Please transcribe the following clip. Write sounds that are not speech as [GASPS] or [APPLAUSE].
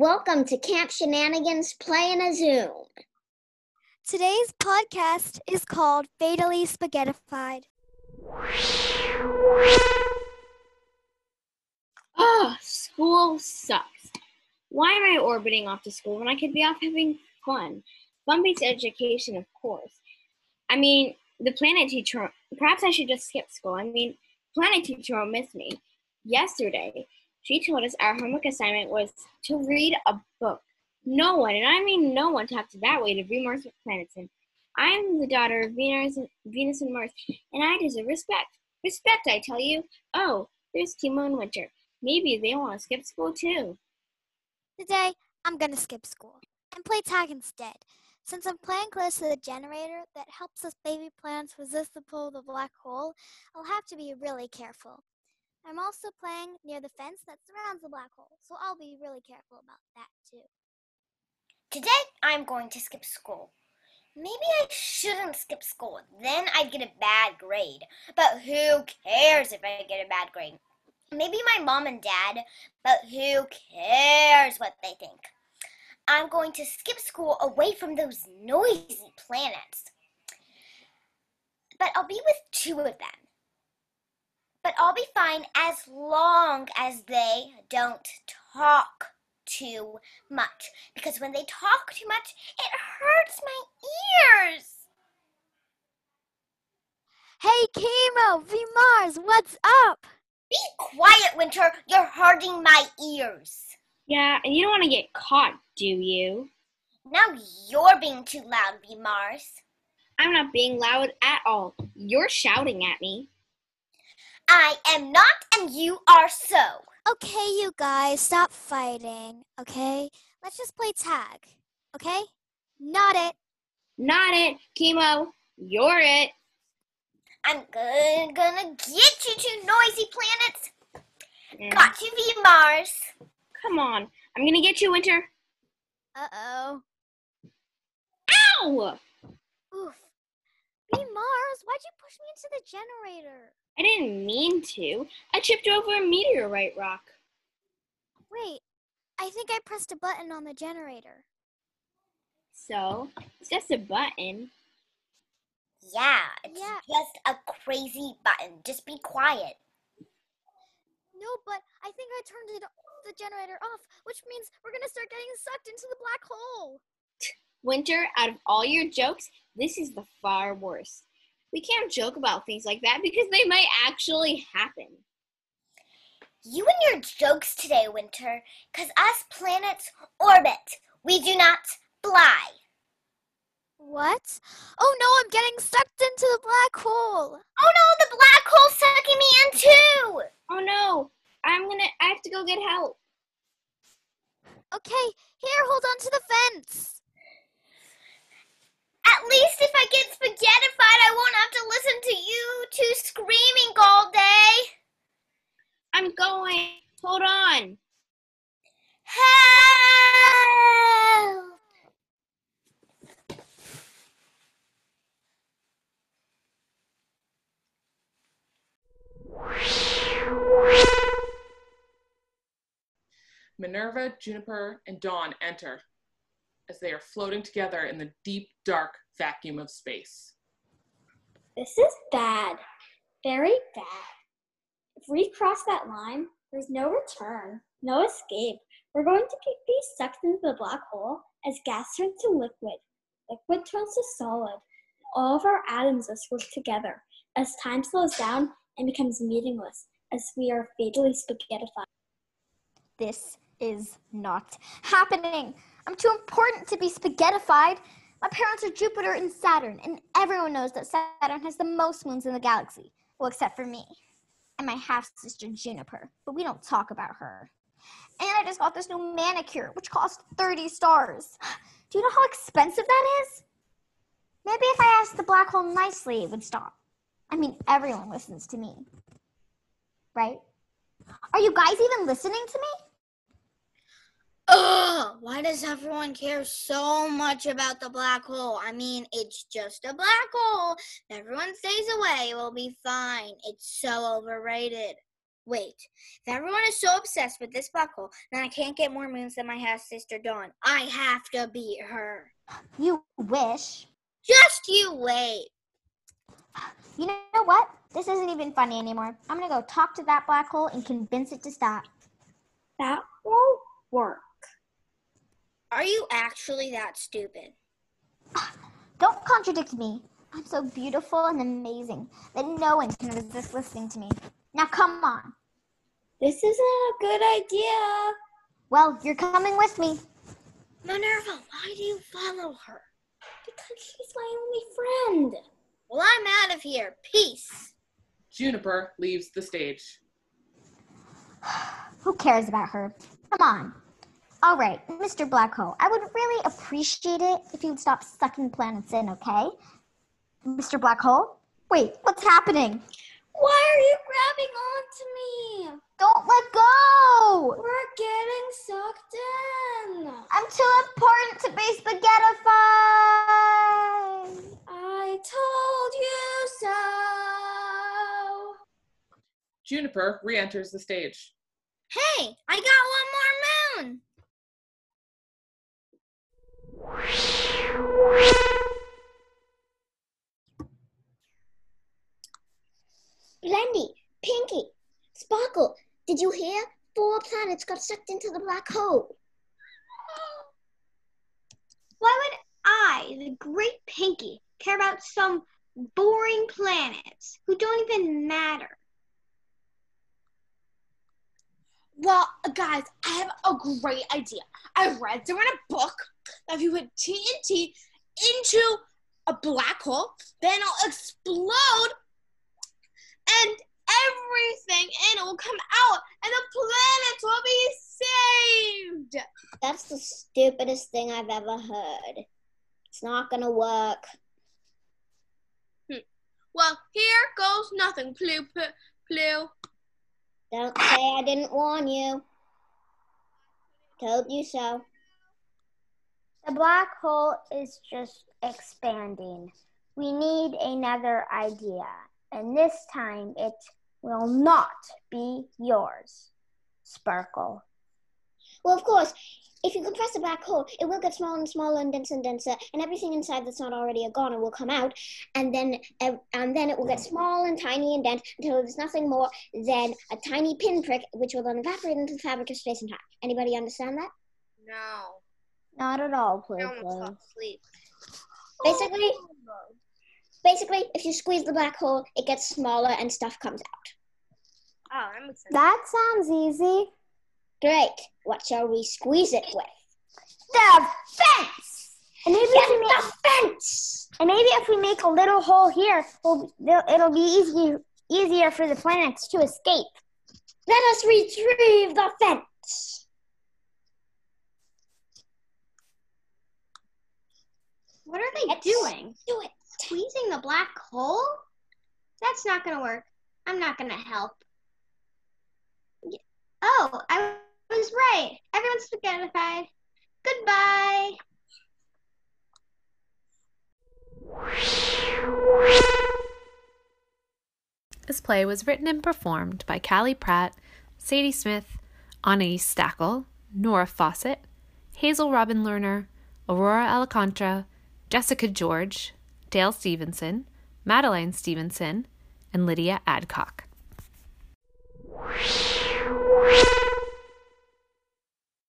Welcome to Camp Shenanigans Playing a Zoom. Today's podcast is called Fatally Spaghettified. Oh, school sucks. Why am I orbiting off to school when I could be off having fun? Fun based education, of course. I mean, the planet teacher, perhaps I should just skip school. I mean, planet teacher will miss me. Yesterday, she told us our homework assignment was to read a book. No one, and I mean no one, talks that way to be Mars planets. And I'm the daughter of Venus, Venus and Mars, and I deserve respect. Respect, I tell you. Oh, there's Timo and Winter. Maybe they want to skip school too. Today, I'm going to skip school and play tag instead. Since I'm playing close to the generator that helps us baby plants resist the pull of the black hole, I'll have to be really careful. I'm also playing near the fence that surrounds the black hole, so I'll be really careful about that too. Today, I'm going to skip school. Maybe I shouldn't skip school. Then I'd get a bad grade. But who cares if I get a bad grade? Maybe my mom and dad, but who cares what they think? I'm going to skip school away from those noisy planets. But I'll be with two of them. But I'll be fine as long as they don't talk too much. Because when they talk too much, it hurts my ears. Hey, Chemo, V Mars, what's up? Be quiet, Winter. You're hurting my ears. Yeah, and you don't want to get caught, do you? Now you're being too loud, V Mars. I'm not being loud at all. You're shouting at me. I am not, and you are so. Okay, you guys, stop fighting, okay? Let's just play tag, okay? Not it. Not it, Chemo. You're it. I'm good, gonna get you two noisy planets. Mm, Got you, V Mars. Come on. I'm gonna get you, Winter. Uh oh. Ow! Oof. V Mars, why'd you push me into the generator? I didn't mean to. I tripped over a meteorite rock. Wait, I think I pressed a button on the generator. So, it's just a button. Yeah, it's Yeah. just a crazy button. Just be quiet. No, but I think I turned it the generator off, which means we're gonna start getting sucked into the black hole. Winter, out of all your jokes, this is the far worst. We can't joke about things like that because they might actually happen. You and your jokes today, Winter, because us planets orbit. We do not fly. What? Oh no, I'm getting sucked into the black hole. Oh no, the black hole's sucking me in too. Oh no, I'm gonna, I have to go get help. Okay, here, hold on to the fence. At least if I get spaghettified, I won't have to listen to you two screaming all day. I'm going. Hold on. Help! Minerva, Juniper, and Dawn enter as they are floating together in the deep, dark vacuum of space. This is bad. Very bad. If we cross that line, there's no return, no escape. We're going to be be sucked into the black hole as gas turns to liquid. Liquid turns to solid. All of our atoms are squished together as time slows down and becomes meaningless as we are fatally spaghettified. This is not happening. I'm too important to be spaghettified. My parents are Jupiter and Saturn, and everyone knows that Saturn has the most moons in the galaxy. Well, except for me and my half sister Juniper, but we don't talk about her. And I just got this new manicure, which cost 30 stars. [GASPS] Do you know how expensive that is? Maybe if I asked the black hole nicely, it would stop. I mean, everyone listens to me. Right? Are you guys even listening to me? Ugh, why does everyone care so much about the black hole? I mean, it's just a black hole. If everyone stays away, we'll be fine. It's so overrated. Wait, if everyone is so obsessed with this black hole, then I can't get more moons than my half sister Dawn. I have to beat her. You wish. Just you wait. You know what? This isn't even funny anymore. I'm gonna go talk to that black hole and convince it to stop. That won't work. Are you actually that stupid? Don't contradict me. I'm so beautiful and amazing that no one can resist listening to me. Now come on. This isn't a good idea. Well, you're coming with me. Minerva, why do you follow her? Because she's my only friend. Well, I'm out of here. Peace. Juniper leaves the stage. Who cares about her? Come on. All right, Mr. Black Hole, I would really appreciate it if you'd stop sucking planets in, okay? Mr. Black Hole, Wait, what's happening? Why are you grabbing onto me? Don't let go! We're getting sucked in. I'm too important to be spaghettified! I told you so. Juniper re enters the stage. Hey, I got one more moon. Blendy, Pinky, Sparkle, did you hear? Four planets got sucked into the black hole. Why would I, the great Pinky, care about some boring planets who don't even matter? Well, guys, I have a great idea. I read somewhere in a book that if you put TNT into a black hole, then it'll explode and everything in it will come out and the planets will be saved. That's the stupidest thing I've ever heard. It's not gonna work. Hmm. Well, here goes nothing. Plue, plue. Don't say I didn't warn you. Told you so. The black hole is just expanding. We need another idea, and this time it will not be yours, Sparkle. Well, of course, if you compress a black hole, it will get smaller and smaller and denser and denser, and everything inside that's not already a goner will come out, and then and then it will get small and tiny and dense until there's nothing more than a tiny pinprick, which will then evaporate into the fabric of space and time. Anybody understand that? No. Not at all, Play I almost fell asleep. Basically, oh. Basically, if you squeeze the black hole, it gets smaller and stuff comes out. Oh, that makes sense. That sounds easy. Great. What shall we squeeze it with? The fence! And maybe, Get if we make, the fence! and maybe if we make a little hole here, we'll, it'll be easy, easier for the planets to escape. Let us retrieve the fence. What are they Let's doing? Do it. Squeezing the black hole? That's not going to work. I'm not going to help. Oh, I was right. Everyone's spaghettified. Goodbye. This play was written and performed by Callie Pratt, Sadie Smith, Annie Stackel, Nora Fawcett, Hazel Robin Lerner, Aurora Alcantara, Jessica George, Dale Stevenson, Madeline Stevenson, and Lydia Adcock.